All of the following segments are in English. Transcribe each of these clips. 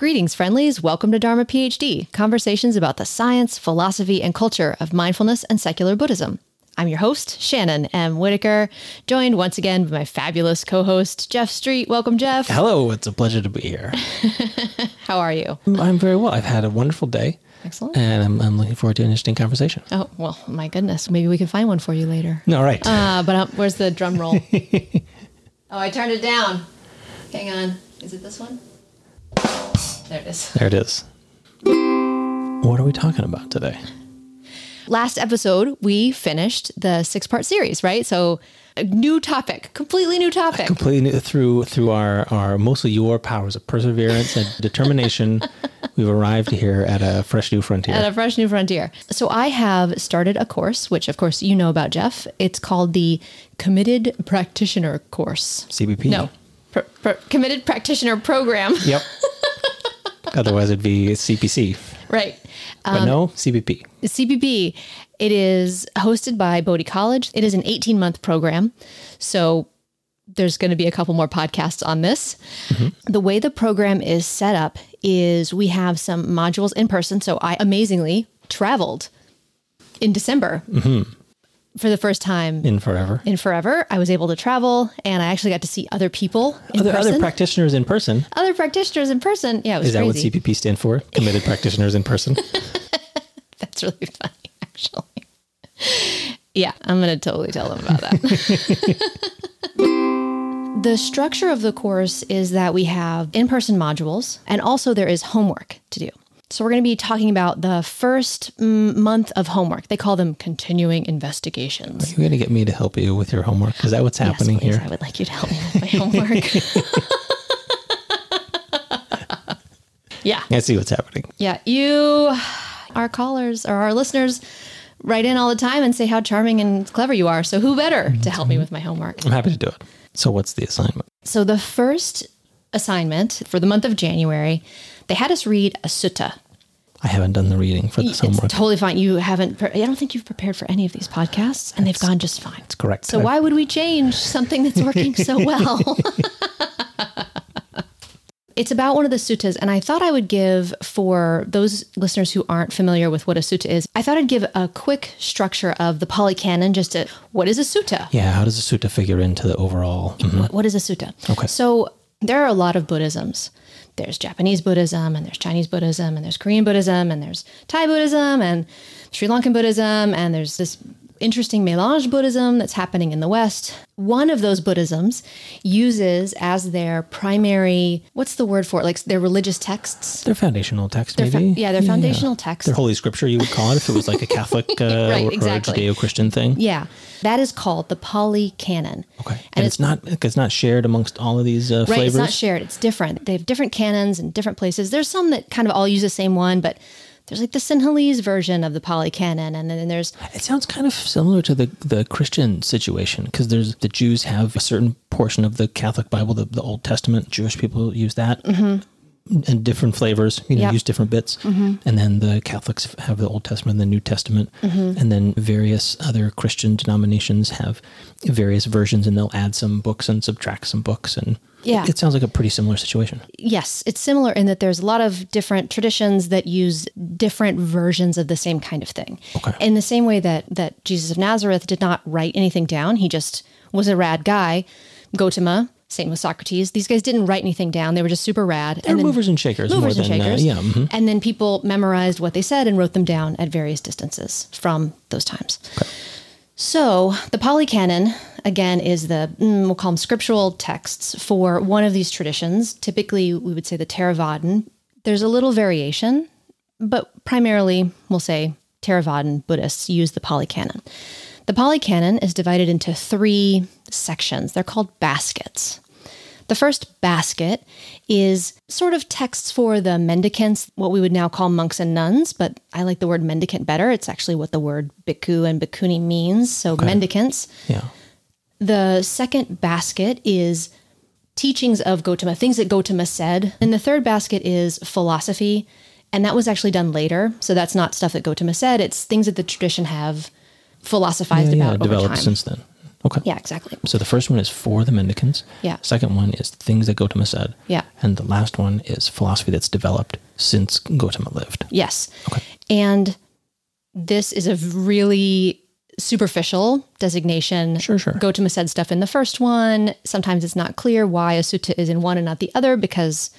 Greetings, friendlies. Welcome to Dharma PhD, conversations about the science, philosophy, and culture of mindfulness and secular Buddhism. I'm your host, Shannon M. Whitaker, joined once again by my fabulous co host, Jeff Street. Welcome, Jeff. Hello, it's a pleasure to be here. How are you? I'm very well. I've had a wonderful day. Excellent. And I'm, I'm looking forward to an interesting conversation. Oh, well, my goodness. Maybe we can find one for you later. All right. Uh, but uh, where's the drum roll? oh, I turned it down. Hang on. Is it this one? There it is. there it is. What are we talking about today? Last episode, we finished the six part series, right? So, a new topic, completely new topic. Completely new- through through our, our mostly your powers of perseverance and determination, we've arrived here at a fresh new frontier. at a fresh new frontier. So I have started a course, which of course you know about, Jeff. It's called the Committed Practitioner Course. CBP. No, pr- pr- Committed Practitioner Program. Yep. Otherwise, it'd be CPC. right. But um, no, CBP. CPP. It is hosted by Bodhi College. It is an 18 month program. So there's going to be a couple more podcasts on this. Mm-hmm. The way the program is set up is we have some modules in person. So I amazingly traveled in December mm-hmm. For the first time In forever. in forever. I was able to travel and I actually got to see other people in Other, person. other practitioners in person. other practitioners in person. Yeah, it was Is that what crazy. CPP stand for? Committed practitioners in person. That's really funny, actually. Yeah, I'm going to totally tell them about that. the structure of the course is that we have in person modules and also there is homework to do. So, we're going to be talking about the first mm, month of homework. They call them continuing investigations. Are You're going to get me to help you with your homework. Is that what's happening yes, please, here? I would like you to help me with my homework. yeah. I see what's happening. Yeah, you, our callers or our listeners, write in all the time and say how charming and clever you are. So who better to help me with my homework? I'm happy to do it. So, what's the assignment? So the first assignment for the month of January, they had us read a sutta. I haven't done the reading for this It's homework. totally fine. You haven't. Pre- I don't think you've prepared for any of these podcasts, and they've gone just fine. That's correct. So why would we change something that's working so well? it's about one of the suttas, and I thought I would give for those listeners who aren't familiar with what a sutta is. I thought I'd give a quick structure of the Pali Canon. Just a what is a sutta? Yeah, how does a sutta figure into the overall? Mhm. What- what is a sutta? Okay. So there are a lot of Buddhisms. There's Japanese Buddhism, and there's Chinese Buddhism, and there's Korean Buddhism, and there's Thai Buddhism, and Sri Lankan Buddhism, and there's this interesting melange Buddhism that's happening in the West. One of those Buddhisms uses as their primary, what's the word for it? Like their religious texts. Their foundational text, Their fa- maybe. yeah, their foundational text. Their holy scripture, you would call it, if it was like a Catholic uh, Right, or, exactly. or a Judeo-Christian thing. Yeah, that is called the Pali Canon. Okay, and, it's, not it's not shared amongst all of these uh, Right, flavors. it's not shared. It's different. They have different canons in different places. There's some that kind of all use the same one, but there's like the Sinhalese version of the Pali Canon, and then there's It sounds kind of similar to the the Christian situation because there's the Jews have a certain portion of the Catholic Bible, the, the Old Testament. Jewish people use that. Mm-hmm. And different flavors, you know, Yep. use different bits. Mm-hmm. And then the Catholics have the Old Testament and the New Testament. Mm-hmm. And then various other Christian denominations have various versions and they'll add some books and subtract some books. And Yeah. it sounds like a pretty similar situation. yes, it's similar in that there's a lot of different traditions that use different versions of the same kind of thing. Okay. In the same way that that Jesus of Nazareth did not write anything down, he just was a rad guy. Gotama, same with Socrates. These guys didn't write anything down; they were just super rad. They're movers and shakers movers and than, uh, shakers. yeah. mhm. And then people memorized what they said and wrote them down at various distances from those times. Okay. So the Pali Canon, again, is the, mm, we'll call them scriptural texts for one of these traditions. Typically, we would say the Theravadan. There's a little variation, but primarily, we'll say Theravadan Buddhists use the Pali Canon. The Pali Canon is divided into three sections. They're called baskets. The first basket is sort of texts for the mendicants, what we would now call monks and nuns, but I like the word mendicant better. It's actually what the word bhikkhu and bhikkhuni means. So, mendicants. Yeah. The second basket is teachings of Gotama, things that Gautama said. And the third basket is philosophy. And that was actually done later. So that's not stuff that Gotama said. It's things that the tradition have philosophized yeah, about over developed time. since then. Okay. Yeah, exactly. So the first one is for the mendicants. Yeah. Second one is things that Gautama said. Yeah. And the last one is philosophy that's developed since Gautama lived. Yes. Okay. And this is a really superficial designation. Sure, sure. Gautama said stuff in the first one. Sometimes it's not clear why a sutta is in one and not the other because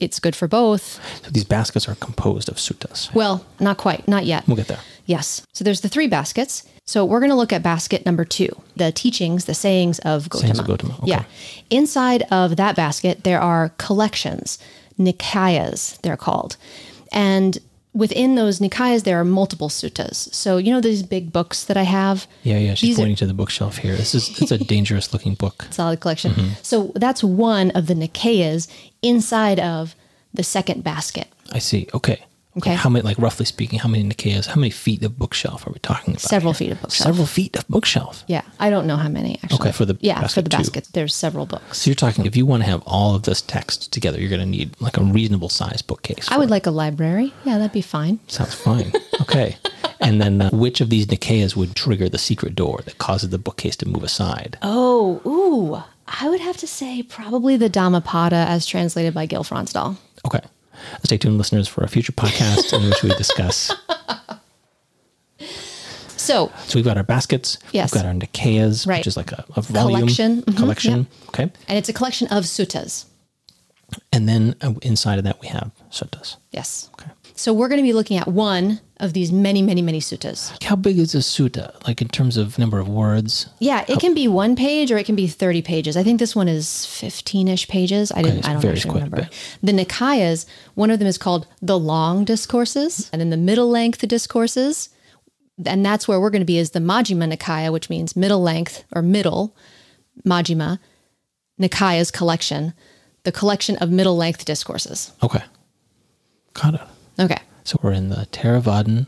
it's good for both. So these baskets are composed of suttas. Well, not quite, not yet. We'll get there. Yes. So there's the three baskets. So we're going to look at basket number two, the teachings, the sayings of Gautama. Sayings of Gautama, okay. Yeah. Inside of that basket, there are collections, nikayas, they're called. And within those nikayas, there are multiple suttas. So, you know, these big books that I have? Yeah, yeah. She's These are- pointing to the bookshelf here. This is it's a dangerous looking book. solid collection. Mm-hmm. So that's one of the nikayas inside of the second basket. I see. Okay. Okay. How many, like roughly speaking, how many Nikayas, how many feet of bookshelf are we talking about? Several here? feet of bookshelf. Several feet of bookshelf. Yeah, I don't know how many actually. Okay, for the yeah for basket the basket. There's several books. So you're talking if you want to have all of this text together, you're going to need like a reasonable size bookcase. I would it. like a library. Yeah, that'd be fine. Sounds fine. Okay. and then uh, which of these Nikayas would trigger the secret door that causes the bookcase to move aside? Oh, ooh. I would have to say probably the Dhammapada as translated by Gil Fronsdal. Okay. Stay tuned, listeners, for a future podcast in which we discuss. So, So we've got our baskets. Yes. We've got our Nikayas, Right. which is like a, a volume Collection. Mhm, collection. Okay. and it's a collection of suttas. And then uh, inside of that, we have suttas. Yes. Okay. So we're going to be looking at one of these many, many, many suttas. How big is a sutta? Like in terms of number of words? Yeah, it can be one page or it can be 30 pages. I think this one is 15 ish pages. I didn't, I don't actually remember. The Nikayas, one of them is called the long discourses, and then the middle length discourses. And that's where we're going to be is the Majjhima Nikaya, which means middle length or middle, Majjhima, Nikaya's collection, the collection of middle length discourses. Okay. Got it. Okay. So we're in the Theravadan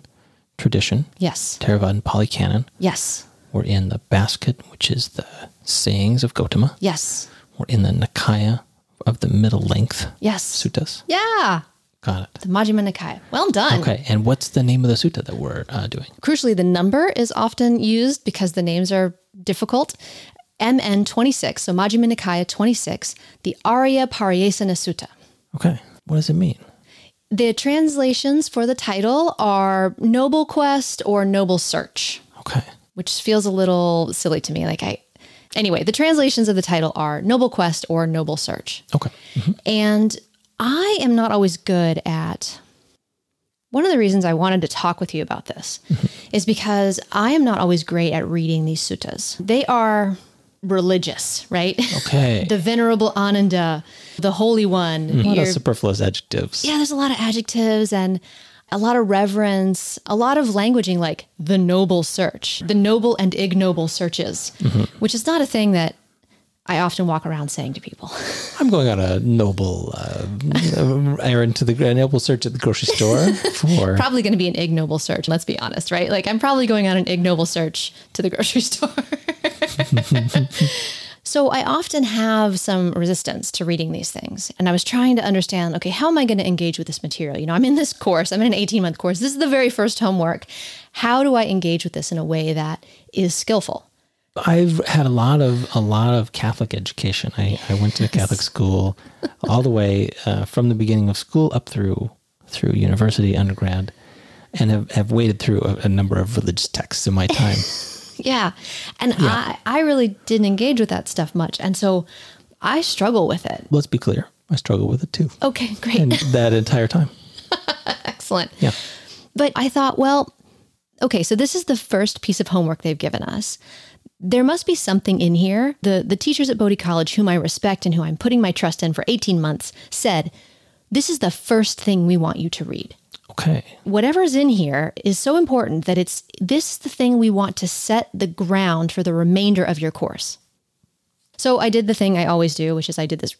tradition, Yes. Theravadan Pali Canon. Yes. We're in the basket, which is the sayings of Gotama. Yes. We're in the Nikaya of the middle length Yes. suttas. Yeah. Got it. The Majjhima Nikaya. Well done. Okay. And what's the name of the sutta that we're uh, doing? Crucially, the number is often used because the names are difficult. MN 26, so Majjhima Nikaya 26, the Arya Pariyesana Sutta. Okay. What does it mean? The translations for the title are Noble Quest or Noble Search, Okay. which feels a little silly to me. Like I, anyway, the translations of the title are Noble Quest or Noble Search. Okay. Mm-hmm. And I am not always good at. One of the reasons I wanted to talk with you about this mm-hmm. is because I am not always great at reading these suttas. They are religious, right? Okay. the Venerable Ananda, the Holy One. Hmm. a lot of superfluous adjectives. yeah, there's a lot of adjectives and a lot of reverence, a lot of languaging like the noble search, the noble and ignoble searches, mm-hmm. which is not a thing that I often walk around saying to people. I'm going on a noble uh, errand to the a noble search at the grocery store for. probably going to be an ignoble search. Let's be honest, right? Like I'm probably going on an ignoble search to the grocery store. so I often have some resistance to reading these things. And I was trying to understand, okay, how am I going to engage with this material? You know, I'm in this course, I'm in an 18 month course. This is the very first homework. How do I engage with this in a way that is skillful? I've had a lot of a lot of Catholic education. I, I went to a Catholic school all the way uh, from the beginning of school up through through university, undergrad, and have, have waded through a, a number of religious texts in my time. Yeah. And I, I really didn't engage with that stuff much. And so I struggle with it. Let's be clear, I struggle with it too, Okay, great. and that entire time. Excellent. Yeah. But I thought, well, okay, so this is the first piece of homework they've given us. There must be something in here. The the teachers at Bodhi College, whom I respect and who I'm putting my trust in for 18 months, said, this is the first thing we want you to read. Okay. Whatever's in here is so important that it's this is the thing we want to set the ground for the remainder of your course. So I did the thing I always do, which is I did this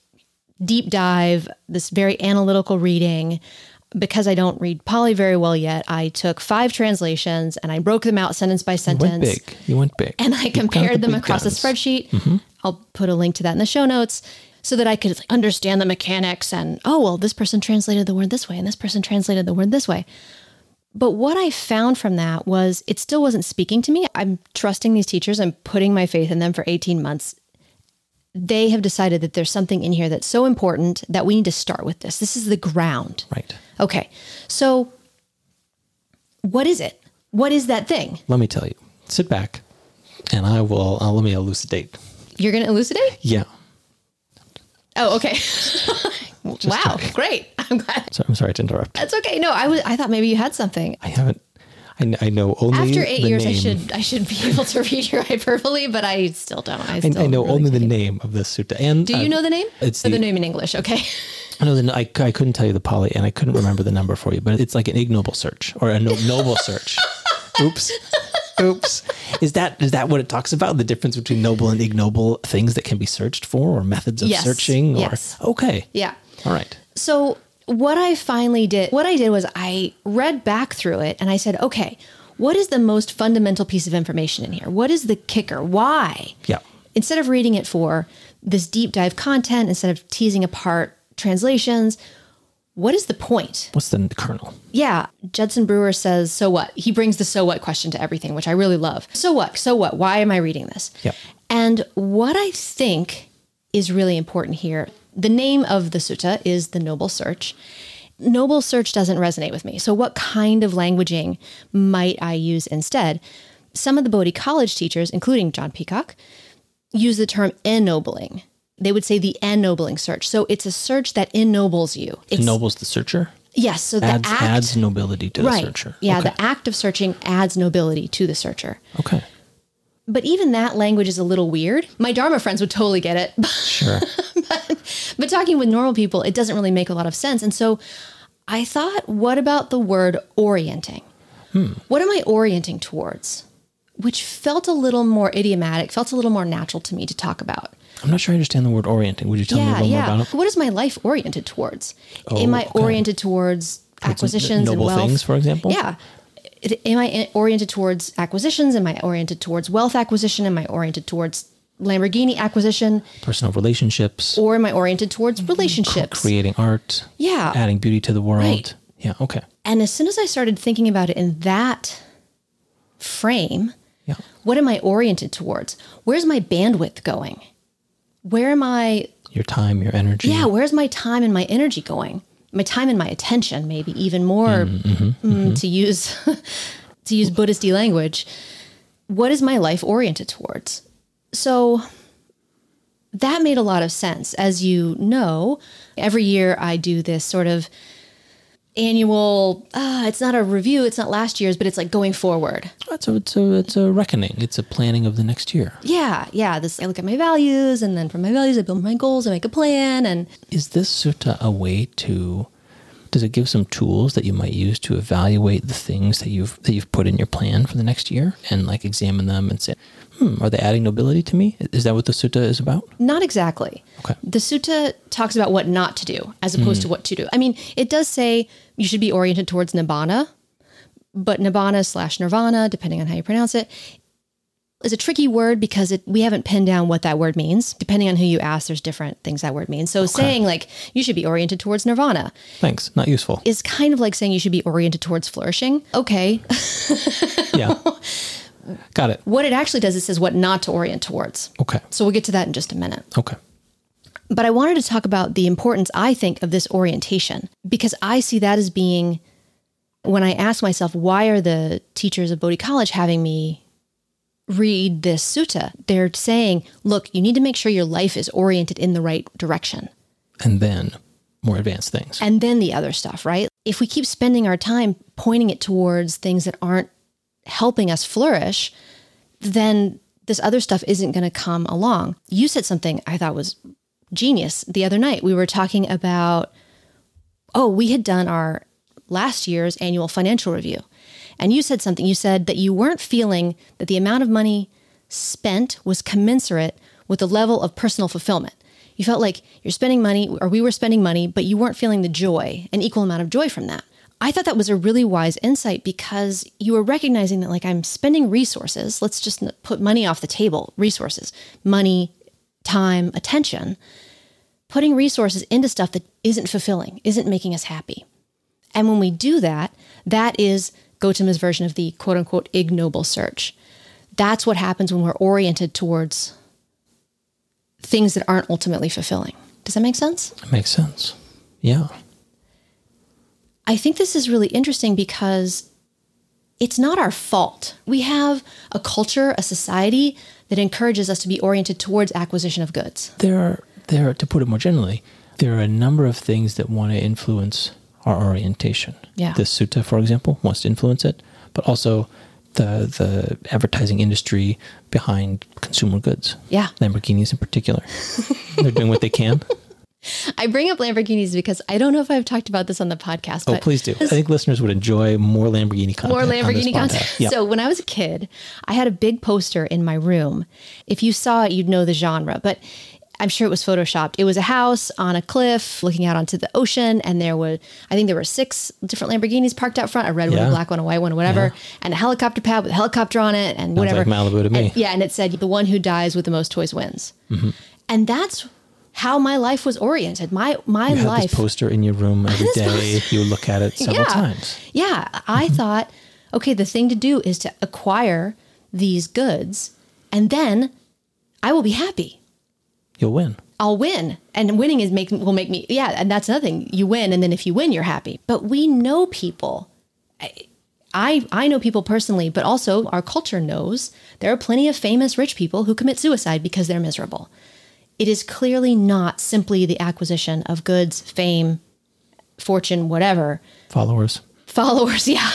deep dive, this very analytical reading. Because I don't read Pali very well yet, I took five translations and I broke them out sentence by sentence. You went big. You went big. And I compared the them across a guns. spreadsheet. Mm-hmm. I'll put a link to that in the show notes so that I could understand the mechanics and, oh, well, this person translated the word this way and this person translated the word this way. But what I found from that was it still wasn't speaking to me. I'm trusting these teachers, I'm putting my faith in them for 18 months. They have decided that there's something in here that's so important that we need to start with this. This is the ground. Right. Okay. So, what is it? What is that thing? Let me tell you. Sit back, and I will. Uh, let me elucidate. You're going to elucidate? Yeah. Oh, okay. wow, great. I'm glad. So I'm sorry to interrupt. That's okay. No, I was. I thought maybe you had something. I haven't. I, I know only After eight years, I should I should be able to read your hyperbole, but I still don't. I, I, still I know really only the name of this sutta. And Do you uh, know the name? It's the the, name in English. Okay. I know the I, I couldn't tell you the Pali, and I couldn't remember the number for you, but it's like an ignoble search or a no, noble search. Oops. Oops. Is that is that what it talks about? The difference between noble and ignoble things that can be searched for, or methods of Yes. searching? Or Yes. okay, Yeah. all right. So what I finally did, what I did was I read back through it and I said, okay, what is the most fundamental piece of information in here? What is the kicker? Why? Yeah. Instead of reading it for this deep dive content, instead of teasing apart translations, what is the point? What's the kernel? Yeah, Judson Brewer says, so what? He brings the so what question to everything, which I really love. So what? So what? Why am I reading this? Yep. And what I think is really important here the name of the sutta is the Noble Search. Noble Search doesn't resonate with me. So, what kind of languaging might I use instead? Some of the Bodhi College teachers, including John Peacock, use the term ennobling. They would say the ennobling search. So, it's a search that ennobles you. It's, Ennobles the searcher. Yes. So, the Adds act. adds nobility to the right. searcher. Yeah, Okay. the act of searching adds nobility to the searcher. okay. But even that language is a little weird. My Dharma friends would totally get it. Sure. but talking with normal people, it doesn't really make a lot of sense. And so I thought, what about the word orienting? Hmm. What am I orienting towards? Which felt a little more idiomatic, felt a little more natural to me to talk about. I'm not sure I understand the word orienting. Would you tell me a yeah, little more about it? What is my life oriented towards? am I okay. oriented towards acquisitions and noble wealth? things, for example? Yeah. Am I oriented towards acquisitions? Am I oriented towards wealth acquisition? Am I oriented towards Lamborghini acquisition? Personal relationships, Or am I oriented towards mm-hmm. relationships? creating art, Yeah. adding beauty to the world. Right. Yeah. Okay. And as soon as I started thinking about it in that frame, Yeah. what am I oriented towards? Where's my bandwidth going? Where am I? Your time, your energy. Yeah, where's my time and my energy going? My time and my attention, maybe even more mm-hmm, mm-hmm, mm, to mm-hmm. use to use Buddhist language. What is my life oriented towards? So that made a lot of sense. As you know, every year I do this sort of annual uh, it's not a review it's not last year's but it's like going forward It's a, it's a it's a reckoning. It's a planning of the next year. yeah yeah this i look at my values and then from my values i build my goals i make a plan and Is this sutta a way to? Does it give some tools that you might use to evaluate the things that you've that you've put in your plan for the next year and like examine them and say, hmm, are they adding nobility to me? Is that what the sutta is about? not exactly Okay. the sutta talks about what not to do as opposed to what to do i mean it does say you should be oriented towards nibbana but nibbana slash nirvana depending on how you pronounce it is a tricky word because it, we haven't pinned down what that word means depending on who you ask there's different things that word means so saying like you should be oriented towards nirvana Thanks. Not useful. is kind of like saying you should be oriented towards flourishing. Okay. Yeah. Got it. what it actually does, it says what not to orient towards. Okay. So we'll get to that in just a minute. Okay. But I wanted to talk about the importance, I think, of this orientation because I see that as being when I ask myself, why are the teachers of Bodhi College having me read this sutta? They're saying, look, you need to make sure your life is oriented in the right direction. And then more advanced things. and then the other stuff, right? If we keep spending our time pointing it towards things that aren't helping us flourish, then this other stuff isn't going to come along. You said something I thought was genius the other night. We were talking about, oh, we had done our last year's annual financial review. And you said something. You said that you weren't feeling that the amount of money spent was commensurate with the level of personal fulfillment. You felt like you're spending money, or we were spending money, but you weren't feeling the joy, an equal amount of joy from that. I thought that was a really wise insight because you were recognizing that, like, I'm spending resources. Let's just put money off the table resources, money, time, attention, putting resources into stuff that isn't fulfilling, isn't making us happy. And when we do that, That is Gautama's version of the quote unquote ignoble search. That's what happens when we're oriented towards things that aren't ultimately fulfilling. Does that make sense? It makes sense. Yeah. I think this is really interesting because it's not our fault. We have a culture, a society that encourages us to be oriented towards acquisition of goods. There are there are, to put it more generally, there are a number of things that want to influence our orientation. Yeah. The sutta, for example, wants to influence it, but also the the advertising industry behind consumer goods. Yeah. Lamborghinis in particular. They're doing what they can. I bring up Lamborghinis because I don't know if I've talked about this on the podcast. Oh, but please do. I think listeners would enjoy more Lamborghini content. more Lamborghini content. Yeah. So when I was a kid, I had a big poster in my room. If you saw it, you'd know the genre, but I'm sure it was photoshopped. It was a house on a cliff looking out onto the ocean, and there were, I think there were six different Lamborghinis parked out front, a red one, a black one, a white one, whatever, and a helicopter pad with a helicopter on it, and whatever. like Malibu to me. And- yeah, and it said, the one who dies with the most toys wins. Mm-hmm. And that's how my life was oriented. My my you have life this poster in your room every day. You look at it several times. yeah, I mm-hmm. thought, okay, the thing to do is to acquire these goods and then I will be happy. You'll win. I'll win. And winning is make will make me yeah, and that's another thing. You win and then if you win, you're happy. But we know people. I I know people personally, but also our culture knows there are plenty of famous rich people who commit suicide because they're miserable. It is clearly not simply the acquisition of goods, fame, fortune, whatever, Followers. followers yeah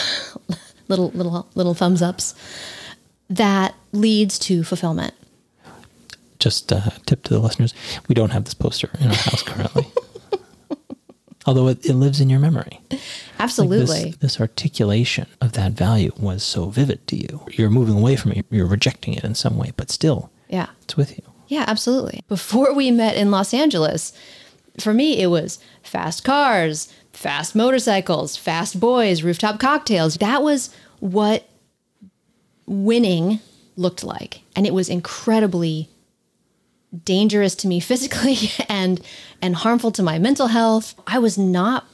little little little thumbs ups that leads to fulfillment Just a tip to the listeners: we don't have this poster in our house currently. Although it, it lives in your memory. Like absolutely this, this articulation of that value was so vivid to you. You're moving away from it. You're rejecting it in some way, but still, yeah it's with you. Yeah absolutely. Before we met in los angeles for me it was fast cars fast motorcycles fast boys rooftop cocktails. That was what winning looked like. And it was incredibly dangerous to me physically and and harmful to my mental health. I was not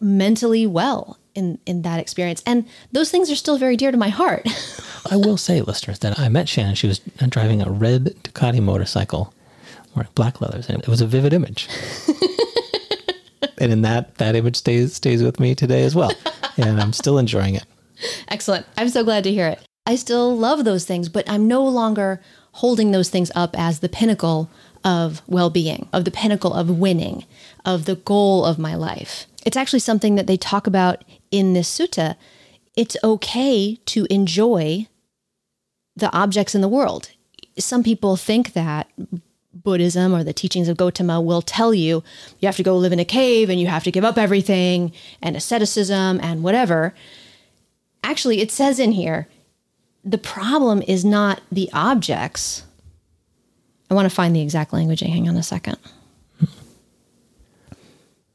mentally well in in that experience. And those things are still very dear to my heart I will say, listeners, that I met Shannon. She was driving a red Ducati motorcycle wearing black leathers, and it was a vivid image. and in that, that image stays stays with me today as well, and I'm still enjoying it. Excellent. I'm so glad to hear it. I still love those things, but I'm no longer holding those things up as the pinnacle of well being, of the pinnacle of winning, of the goal of my life. It's actually something that they talk about in this sutta. It's okay to enjoy the objects in the world. Some people think that Buddhism or the teachings of Gotama will tell you you have to go live in a cave and you have to give up everything and asceticism and whatever. Actually it says in here the problem is not the objects. I want to find the exact languaging. Hang on a second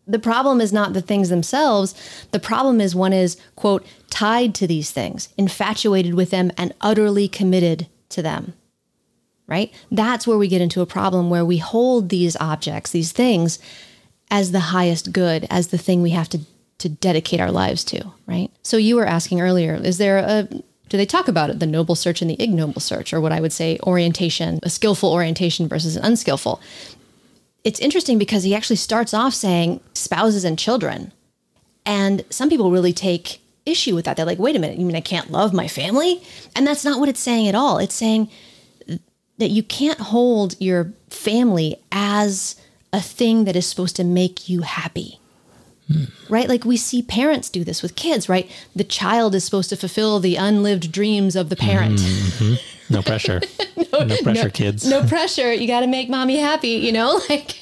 the problem is not the things themselves. The problem is one is quote tied to these things infatuated with them and utterly committed to them right? That's where we get into a problem where we hold these objects these things as the highest good as the thing we have to to dedicate our lives to right? So you were asking earlier is there a do they talk about it the noble search and the ignoble search or what i would say orientation a skillful orientation versus an unskillful it's interesting because he actually starts off saying spouses and children. And some people really take issue with that. They're like wait a minute you mean i can't love my family? And that's not what it's saying at all. It's saying that you can't hold your family as a thing that is supposed to make you happy. Right? Like we see parents do this with kids, right? The child is supposed to fulfill the unlived dreams of the parent. Mm-hmm. No pressure. no, pressure, kids. No pressure. You got to make mommy happy, you know? Like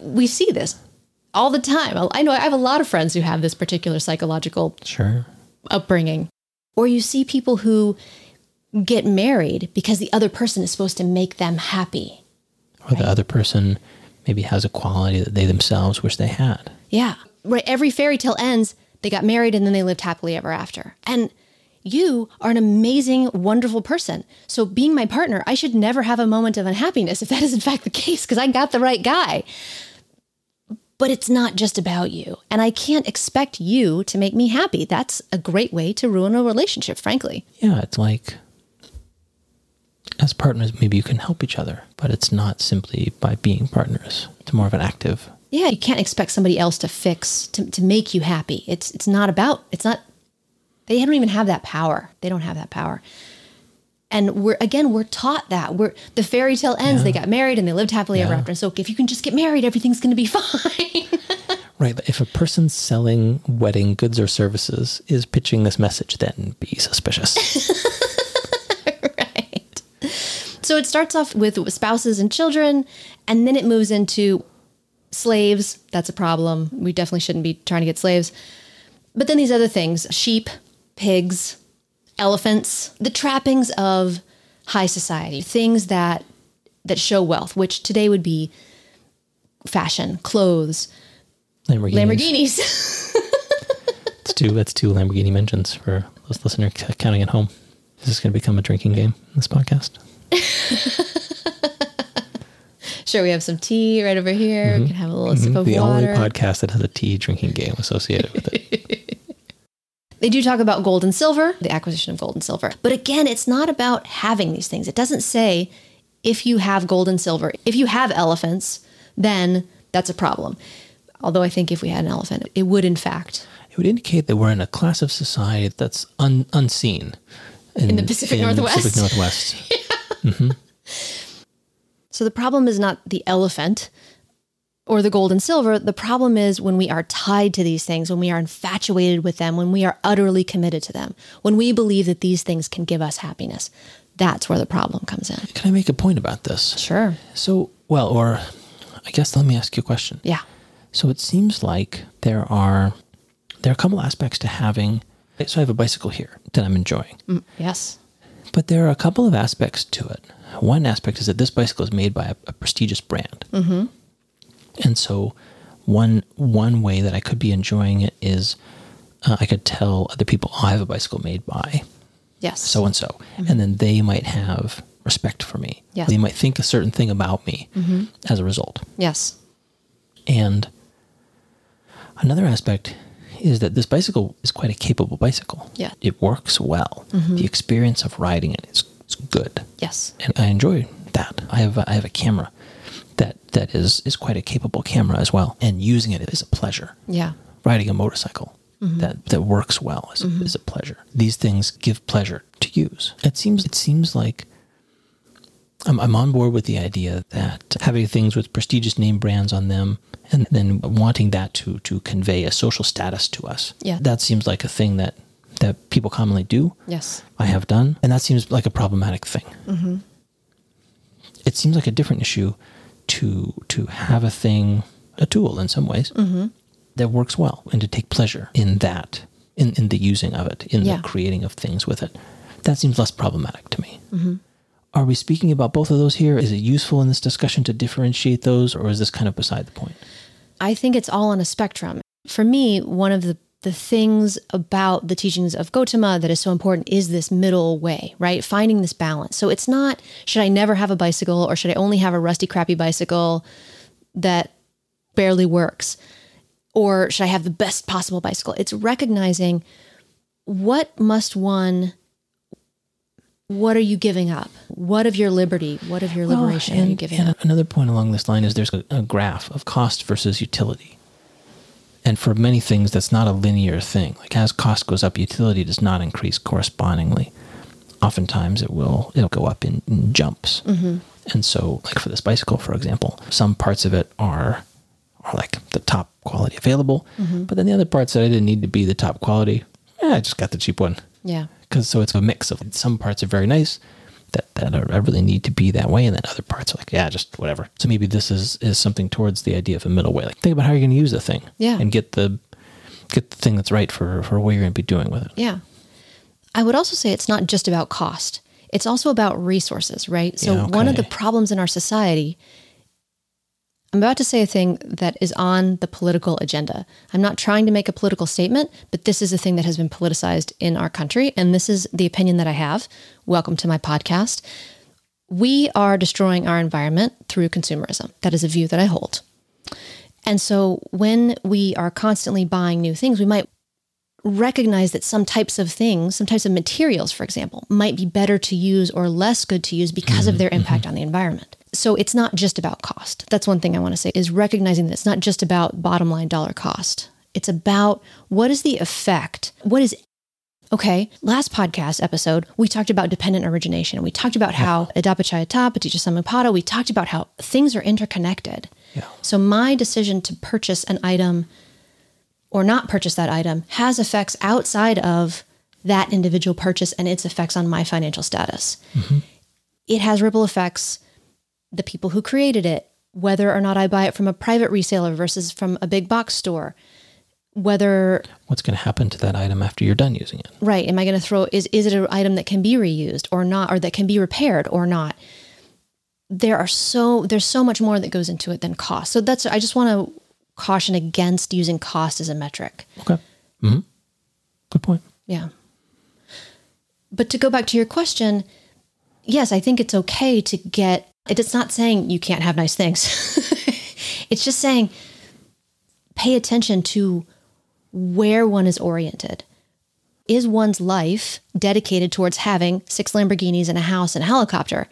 we see this all the time. I know I have a lot of friends who have this particular psychological Sure. upbringing. Or you see people who get married because the other person is supposed to make them happy. Or the other person maybe has a quality that they themselves wish they had. Yeah. Right. Every fairy tale ends, they got married and then they lived happily ever after. And you are an amazing, wonderful person. So, being my partner, I should never have a moment of unhappiness if that is in fact the case, because I got the right guy. but it's not just about you. And I can't expect you to make me happy. That's a great way to ruin a relationship, frankly. Yeah, it's like as partners, maybe you can help each other, but it's not simply by being partners. It's more of an active. Yeah, you can't expect somebody else to fix to, to make you happy. It's it's not about it's not they don't even have that power. They don't have that power. And we're again, we're taught that. We're the fairy tale ends. They got married and they lived happily ever after. So if you can just get married, everything's gonna be fine. Right. If a person selling wedding goods or services is pitching this message, then be suspicious. So it starts off with spouses and children, and then it moves into slaves. That's a problem. We definitely shouldn't be trying to get slaves. But then these other things sheep, pigs, elephants, the trappings of high society, things that that show wealth, which today would be fashion, clothes, Lamborghinis. Lamborghinis. That's two. That's two Lamborghini mentions for those listeners counting at home. Is this going to become a drinking game? This podcast. sure, we have some tea right over here. We can have a little sip of Mm-hmm. the only podcast that has a tea drinking game associated with it. They do talk about gold and silver, the acquisition of gold and silver. But again, it's not about having these things. It doesn't say if you have gold and silver, if you have elephants, then that's a problem. Although I think if we had an elephant, it would in fact. it would indicate that we're in a class of society that's un, unseen in, the Pacific Northwest. Pacific Northwest. So the problem is not the elephant or the gold and silver. The problem is when we are tied to these things, when we are infatuated with them, when we are utterly committed to them, when we believe that these things can give us happiness. That's where the problem comes in. Can I make a point about this? Sure. So, well, or I guess let me ask you a question. Yeah. So it seems like there are there are a couple aspects to having. So I have a bicycle here that I'm enjoying, mm, Yes. But there are a couple of aspects to it. One aspect is that this bicycle is made by a, a prestigious brand, mm-hmm. and so one one way that I could be enjoying it is uh, I could tell other people, oh, I have a bicycle made by Yes. so and so, and then they might have respect for me. Yes. They might think a certain thing about me as a result. yes. And another aspect is that this bicycle is quite a capable bicycle. Yeah. It works well. Mm-hmm. The experience of riding it is, is good. Yes. And I enjoy that. I have a, I have a camera that that is is quite a capable camera as well. And using it is a pleasure. Yeah. Riding a motorcycle mm-hmm. that, that works well is, mm-hmm. is a pleasure. These things give pleasure to use. It seems it seems like I'm, I'm on board with the idea that having things with prestigious name brands on them and then wanting that to to convey a social status to us. Yeah. That seems like a thing that that people commonly do. Yes. I have done, and that seems like a problematic thing. Mm-hmm. It seems like a different issue to to have a thing, a tool in some ways mm-hmm. that works well, and to take pleasure in that, in in the using of it, in Yeah. the creating of things with it. That seems less problematic to me. Mm-hmm. Are we speaking about both of those here? Is it useful in this discussion to differentiate those, or is this kind of beside the point? I think it's all on a spectrum. For me, one of the the things about the teachings of Gotama that is so important is this middle way, right? Finding this balance. So it's not should I never have a bicycle or should I only have a rusty crappy bicycle that barely works or should I have the best possible bicycle? It's recognizing what must one what are you giving up? What of your liberty? What of your liberation Well, are you and- giving and up? Another point along this line is there's a, a graph of cost versus utility. And for many things, that's not a linear thing. Like as cost goes up, utility does not increase correspondingly. Oftentimes, it will it'll go up in, in jumps. Mm-hmm. And so, like for this bicycle, for example, some parts of it are are like the top quality available, Mm-hmm. but then the other parts that I didn't need to be the top quality, eh, I just got the cheap one Yeah. Because so it's a mix of some parts are very nice that that are, I really need to be that way, and then other parts are like yeah, just whatever. So maybe this is is something towards the idea of a middle way. Like think about how you're going to use the thing, Yeah. and get the get the thing that's right for for what you're going to be doing with it. Yeah. I would also say it's not just about cost. It's also about resources, right? So Yeah, one of the problems in our society I'm about to say a thing that is on the political agenda. I'm not trying to make a political statement, but this is a thing that has been politicized in our country and this is the opinion that I have. Welcome to my podcast. We are destroying our environment through consumerism. That is a view that I hold. And so when we are constantly buying new things, we might recognize that some types of things, some types of materials, for example, might be better to use or less good to use because of their mm-hmm. impact mm-hmm. on the environment. So it's not just about cost. That's one thing I want to say is recognizing that it's not just about bottom line dollar cost. It's about what is the effect? What is Okay, last podcast episode, we talked about dependent origination. We talked about how idappaccayata, paticca samuppada, we talked about how things are interconnected. Yeah. So my decision to purchase an item or not purchase that item has effects outside of that individual purchase and its effects on my financial status. Mm-hmm. It has ripple effects. The people who created it, whether or not I buy it from a private reseller versus from a big box store, whether What's going to happen to that item after you're done using it? right am i going to throw is is it an item that can be reused or not or that can be repaired or not there are so there's so much more that goes into it than cost so that's i just want to caution against using cost as a metric Okay. hmm Good point. yeah but to go back to your question yes i think it's okay to get it's not saying you can't have nice things it's just saying pay attention to where one is oriented is one's life dedicated towards having six Lamborghinis and a house and a helicopter?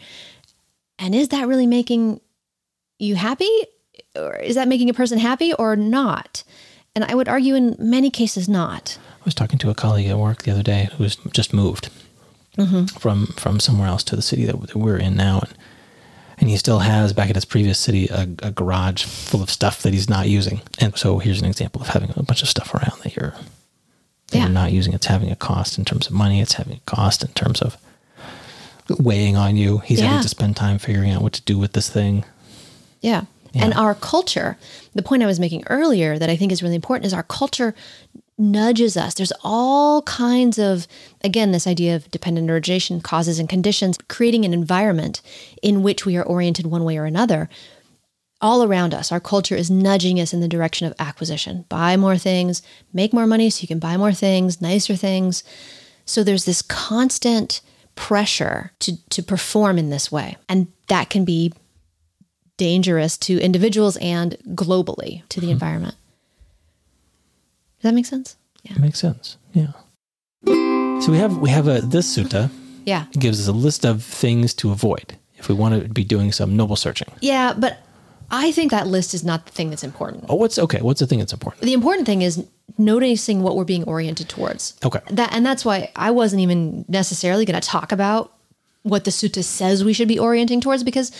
And is that really making you happy? Or is that making a person happy or not? And I would argue in many cases not. I was talking to a colleague at work the other day who was just moved mm-hmm. from from somewhere else to the city that, that we're in now, and and he still has back at his previous city a, a garage full of stuff that he's not using. And so here's an example of having a bunch of stuff around that you're that Yeah. you're not using. It's having a cost in terms of money. It's having a cost in terms of weighing on you. He's Yeah. having to spend time figuring out what to do with this thing. Yeah. And our culture, the point I was making earlier that I think is really important is our culture nudges us. There's all kinds of, again, this idea of dependent origination, causes and conditions, creating an environment in which we are oriented one way or another. All around us, our culture is nudging us in the direction of acquisition. Buy more things, make more money so you can buy more things, nicer things. So there's this constant pressure to, to perform in this way. And that can be dangerous to individuals and globally to the hmm. environment. Does that make sense? Yeah. Makes sense. Yeah. So we have we have a this sutta Yeah. gives us a list of things to avoid if we want to be doing some noble searching. Yeah, but I think that list is not the thing that's important. Oh, what's okay? What's the thing that's important? The important thing is noticing what we're being oriented towards. Okay. That and that's why I wasn't even necessarily going to talk about what the sutta says we should be orienting towards because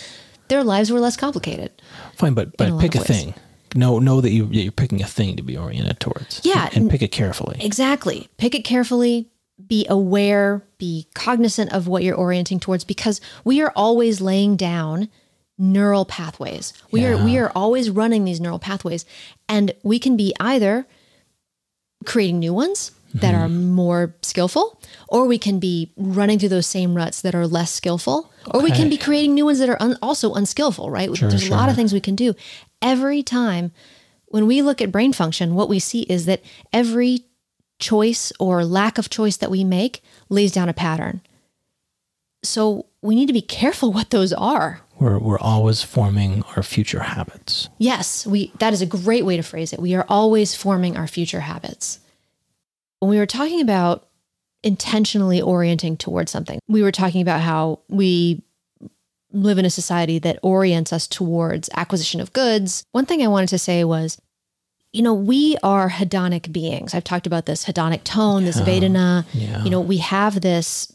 their lives were less complicated. Fine, but but lot pick a thing. Know know that you you're picking a thing to be oriented towards. Yeah, and, pick it carefully. Exactly. Pick it carefully. Be aware, be cognizant of what you're orienting towards because we are always laying down neural pathways. We are we are always running these neural pathways and we can be either creating new ones that are mm-hmm. more skillful or we can be running through those same ruts that are less skillful or we can be creating new ones that are un- also unskillful, right? There's a lot of things we can do. Every time when we look at brain function, what we see is that every choice or lack of choice that we make lays down a pattern. So we need to be careful what those are. We're we're always forming our future habits. Yes, we that is a great way to phrase it. We are always forming our future habits. When we were talking about intentionally orienting towards something, we were talking about how we live in a society that orients us towards acquisition of goods. One thing I wanted to say was you know, we are hedonic beings. I've talked about this hedonic tone, this Vedana. Yeah. You know, we have this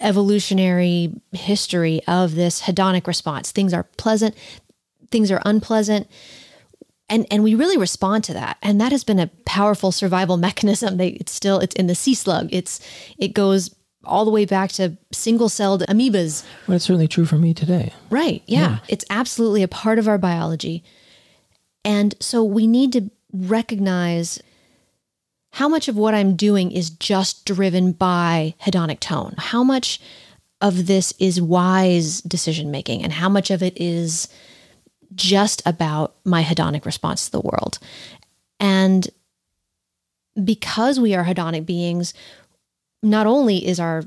evolutionary history of this hedonic response. Things are pleasant, things are unpleasant. And, and we really respond to that. And that has been a powerful survival mechanism. They, it's still, it's in the sea slug. It's, it goes all the way back to single celled amoebas. Well, it's certainly true for me today. Right. Yeah. It's absolutely a part of our biology. And so we need to recognize how much of what I'm doing is just driven by hedonic tone. How much of this is wise decision making and how much of it is just about my hedonic response to the world. And because we are hedonic beings, not only is our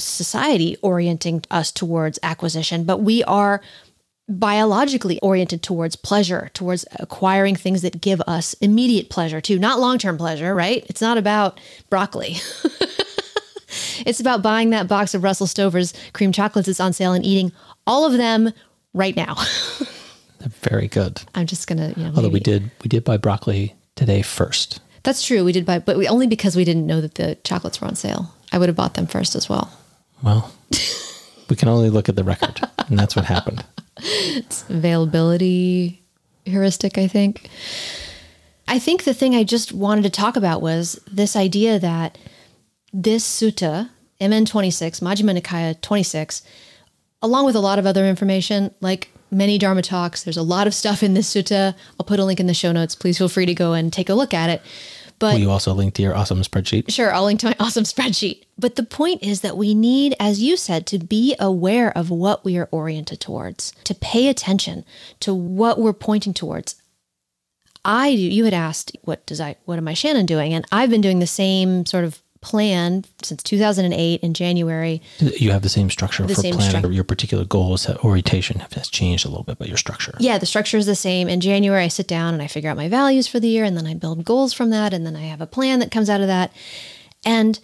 society orienting us towards acquisition, but we are biologically oriented towards pleasure, towards acquiring things that give us immediate pleasure too, not long term pleasure, right? It's not about broccoli. it's about buying that box of Russell Stover's cream chocolates that's on sale and eating all of them right now. They're very good. I'm just gonna, you know, Although we did we did buy broccoli today first. That's true. We did buy, but we only because we didn't know that the chocolates were on sale. I would have bought them first as well. Well, we can only look at the record, and that's what happened. availability heuristic, I think. I think the thing I just wanted to talk about was this idea that this sutta, MN 26, Majjhima Nikaya 26, along with a lot of other information, like many Dharma talks, there's a lot of stuff in this sutta. I'll put a link in the show notes. Please feel free to go and take a look at it. But Will you also link to your awesome spreadsheet? Sure, I'll link to my awesome spreadsheet. But the point is that we need, as you said, to be aware of what we are oriented towards, to pay attention to what we're pointing towards. I do. You had asked, "What does I? What am I, Shannon, doing?" And I've been doing the same sort of plan since 2008 in January. You have the same structure for same planning. struc- your particular goals, orientation has changed a little bit, but your structure. Yeah, the structure is the same. In January, I sit down and I figure out my values for the year, and then I build goals from that, and then I have a plan that comes out of that. And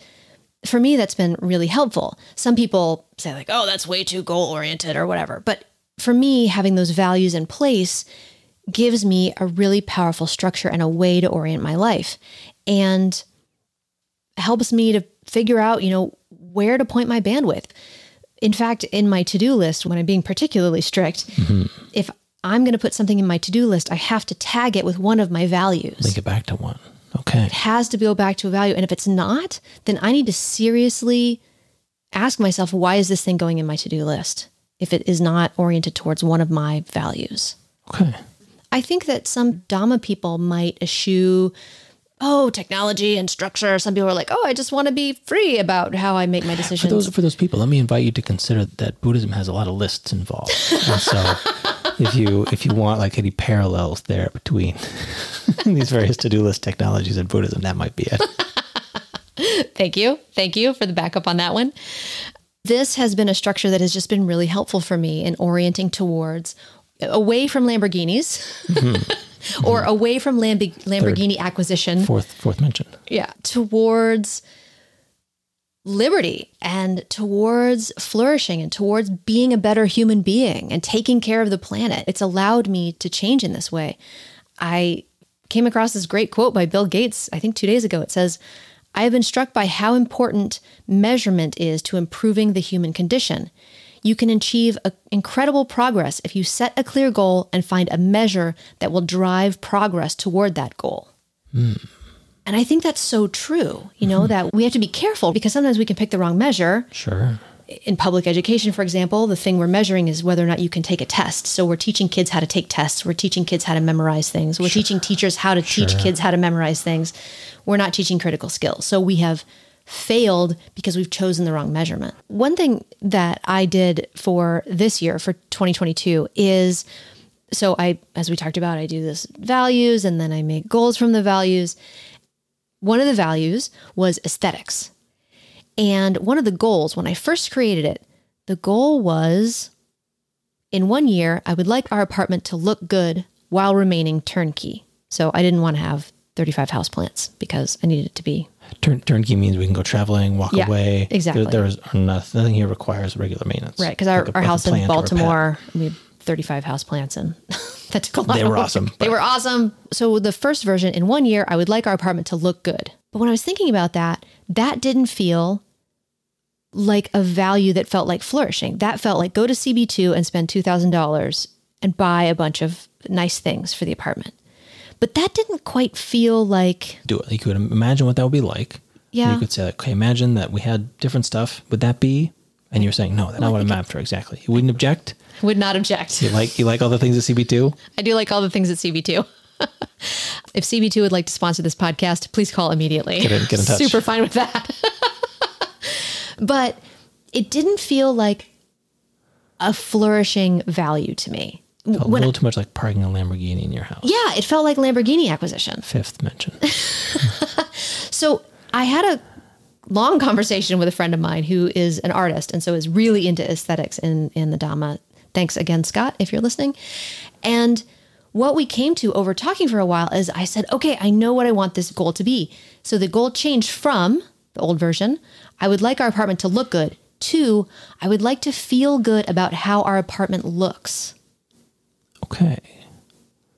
for me, that's been really helpful. Some people say, like, oh, that's way too goal oriented or whatever. But for me, having those values in place gives me a really powerful structure and a way to orient my life. And helps me to figure out, you know, where to point my bandwidth. In fact, in my to do list, when I'm being particularly strict, mm-hmm. if I'm going to put something in my to do list, I have to tag it with one of my values. Link it back to one. Okay. It has to go back to a value. And if it's not, then I need to seriously ask myself, why is this thing going in my to do list? If it is not oriented towards one of my values. Okay. I think that some Dhamma people might eschew, oh, technology and structure. Some people are like, oh, I just want to be free about how I make my For decisions. those for those people, let me invite you to consider that Buddhism has a lot of lists involved. And so if you if you want like any parallels there between these various to-do list technologies and Buddhism, that might be it. Thank you. Thank you for the backup on that one. This has been a structure that has just been really helpful for me in orienting towards away from Lamborghinis mm-hmm. Mm-hmm. or away from Lamb- Lamborghini acquisition. Fourth fourth mention. Yeah. Towards liberty and towards flourishing and towards being a better human being and taking care of the planet. It's allowed me to change in this way. I came across this great quote by Bill Gates, I think two days ago. It says, I have been struck by how important measurement is to improving the human condition. You can achieve a, incredible progress if you set a clear goal and find a measure that will drive progress toward that goal. Hmm. And I think that's so true, you know, mm-hmm. that we have to be careful because sometimes we can pick the wrong measure. Sure. In public education, for example, the thing we're measuring is whether or not you can take a test. So we're teaching kids how to take tests. We're teaching kids how to memorize things. We're teaching teachers how to teach kids how to memorize things. We're not teaching critical skills. So we have failed because we've chosen the wrong measurement. One thing that I did for this year, for 2022, is so I, as we talked about, I do this values and then I make goals from the values. One of the values was aesthetics. And one of the goals, when I first created it, the goal was in one year, I would like our apartment to look good while remaining turnkey. So I didn't want to have 35 houseplants because I needed it to be Turn, turnkey means we can go traveling, walk Yeah, away. exactly. There, there's nothing, nothing here requires regular maintenance. right. Because our, Like our a house in plant or a pet. Baltimore, we had 35 houseplants and that took a lot They were awesome, They were awesome. So the first version, in one year, I would like our apartment to look good. But when I was thinking about that, that didn't feel like a value that felt like flourishing. That felt like go to CB2 and spend $2,000 and buy a bunch of nice things for the apartment. But that didn't quite feel like, do it. You could imagine what that would be like. Yeah. You could say, like, okay, imagine that we had different stuff. Would that be? And you're saying, no, that's not what I'm after exactly. You wouldn't object. would not object. You like you like all the things at CB2. I do like all the things at CB2. if CB2 would like to sponsor this podcast, please call immediately. Get in- get in touch. Super fine with that. but it didn't feel like a flourishing value to me. A little too much like parking a Lamborghini in your house. yeah, it felt like Lamborghini acquisition. Fifth mention. So I had a long conversation with a friend of mine who is an artist and so is really into aesthetics in, in the Dhamma Thanks again, Scott, if you're listening. And what we came to over talking for a while is I said, okay, I know what I want this goal to be. So the goal changed from the old version I would like our apartment to look good to I would like to feel good about how our apartment looks. Okay.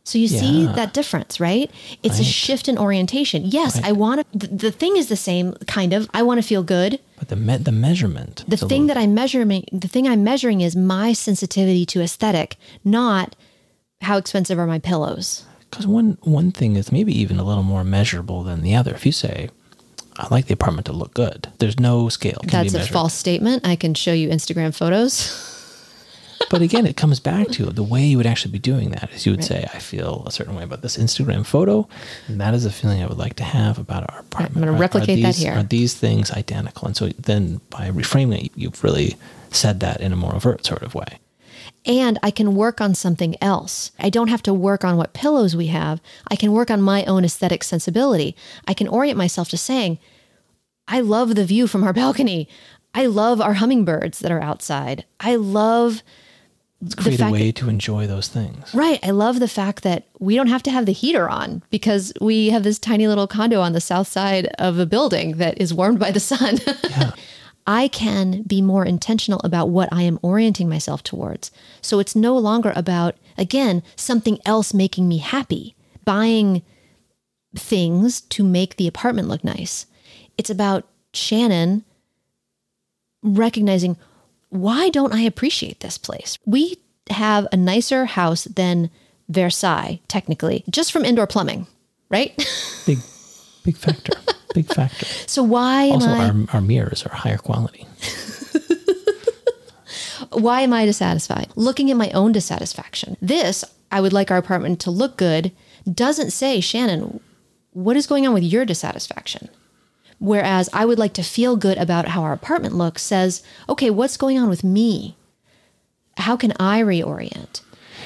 So you see that difference, right? It's a shift in orientation. Yes, I want to, the, the thing is the same, kind of. I want to feel good. But the me- the measurement. The thing that I'm measuring, the thing I'm measuring is my sensitivity to aesthetic, not how expensive are my pillows. because one one thing is maybe even a little more measurable than the other. If you say, "I like the apartment to look good," there's no scale. Can That's a false statement. I can show you Instagram photos. But again, it comes back to the way you would actually be doing that is you would say, I feel a certain way about this Instagram photo, and that is a feeling I would like to have about our apartment. I'm gonna Are- are replicate that here. Are these things identical? And so then by reframing it, you've really said that in a more overt sort of way. and I can work on something else. I don't have to work on what pillows we have. I can work on my own aesthetic sensibility. I can orient myself to saying, I love the view from our balcony. I love our hummingbirds that are outside. I love Let's create a way to enjoy those things. Right. I love the fact that we don't have to have the heater on because we have this tiny little condo on the south side of a building that is warmed by the sun. I can be more intentional about what I am orienting myself towards. So it's no longer about, again, something else making me happy, buying things to make the apartment look nice. It's about Shannon recognizing why don't I appreciate this place? We have a nicer house than Versailles, technically, just from indoor plumbing, right? Big, big factor. big factor. so why am Also, I our, our mirrors are higher quality. why am I dissatisfied? Looking at my own dissatisfaction. This, I would like our apartment to look good, doesn't say, Shannon, what is going on with your dissatisfaction? Whereas I would like to feel good about how our apartment looks says, okay, what's going on with me? How can I reorient?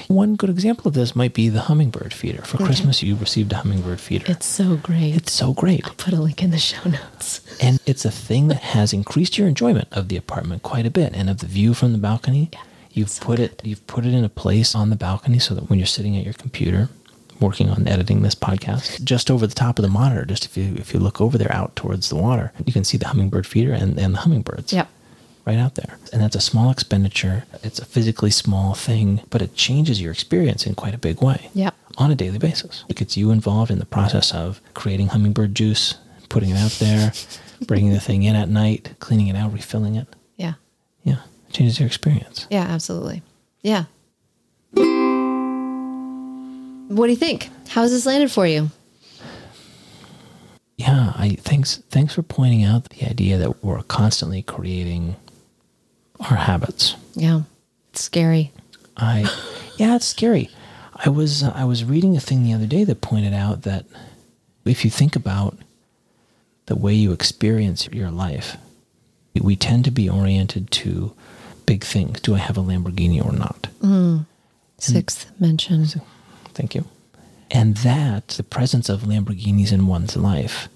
One good example of this might be the hummingbird feeder. For Christmas, you received a hummingbird feeder. It's so great. It's so great. I'll put a link in the show notes. And it's a thing that has increased your enjoyment of the apartment quite a bit and of the view from the balcony. Yeah, you've put it you've put it in a place on the balcony so that when you're sitting at your computer working on editing this podcast, just over the top of the monitor, just if you if you look over there out towards the water, you can see the hummingbird feeder and, and the hummingbirds. Yep. Right out there. And that's a small expenditure. It's a physically small thing, but it changes your experience in quite a big way Yep. on a daily basis. It gets you involved in the process of creating hummingbird juice, putting it out there, bringing the thing in at night, cleaning it out, refilling it. Yeah. Yeah, it changes your experience. Yeah, absolutely. Yeah. What do you think? How's this landed for you? Yeah, I thanks thanks for pointing out the idea that we're constantly creating our habits. Yeah. It's scary. I yeah, it's scary. I was uh, I was reading a thing the other day that pointed out that if you think about the way you experience your life, we tend to be oriented to big things. Do I have a Lamborghini or not? Sixth mention. Thank you. And that the presence of Lamborghinis in one's life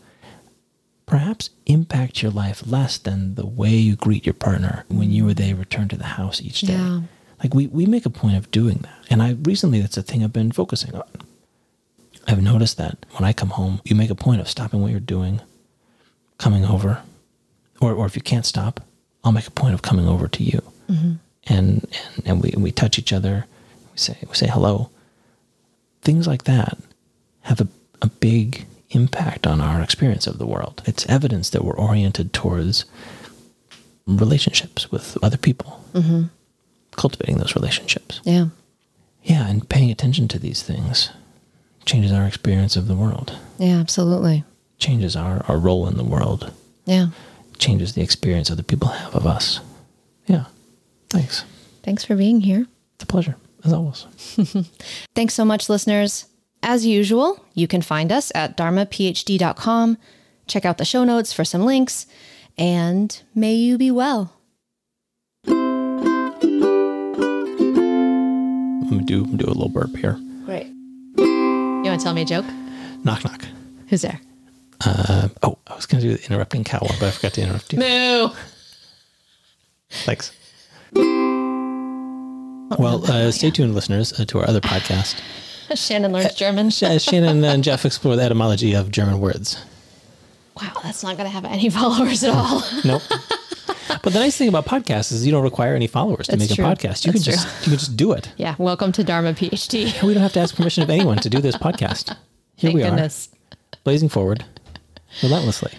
perhaps impacts your life less than the way you greet your partner when you or they return to the house each day. Yeah. Like we, we make a point of doing that. And I recently that's a thing I've been focusing on. I've noticed that when I come home, you make a point of stopping what you're doing, coming over, or, or if you can't stop, I'll make a point of coming over to you. Mm-hmm. And, and and we we touch each other, we say we say hello. Things like that have a, a big impact on our experience of the world. It's evidence that we're oriented towards relationships with other people, mm-hmm. cultivating those relationships. Yeah. Yeah, and paying attention to these things changes our experience of the world, Yeah, absolutely. changes our, our role in the world, Yeah. changes the experience other people have of us. Yeah, thanks. Thanks for being here. It's a pleasure, as always. Thanks so much, listeners. As usual, you can find us at dharmaphd.com. Check out the show notes for some links, and may you be well. I'm gonna do, do a little burp here. Great. You want to tell me a joke? Knock, knock. Who's there? Uh, oh, I was gonna do the interrupting cow one, but I forgot to interrupt you. Moo. Thanks. Well, uh, stay tuned, listeners, uh, to our other podcast. Shannon learns German. Shannon and Jeff explore the etymology of German words. Wow, that's not going to have any followers at all. Nope. but the nice thing about podcasts is you don't require any followers to That's make true. a podcast. You That's can just you can just do it. yeah, welcome to Dharma PhD. We don't have to ask permission of anyone to do this podcast. Here Thank we are, blazing forward relentlessly.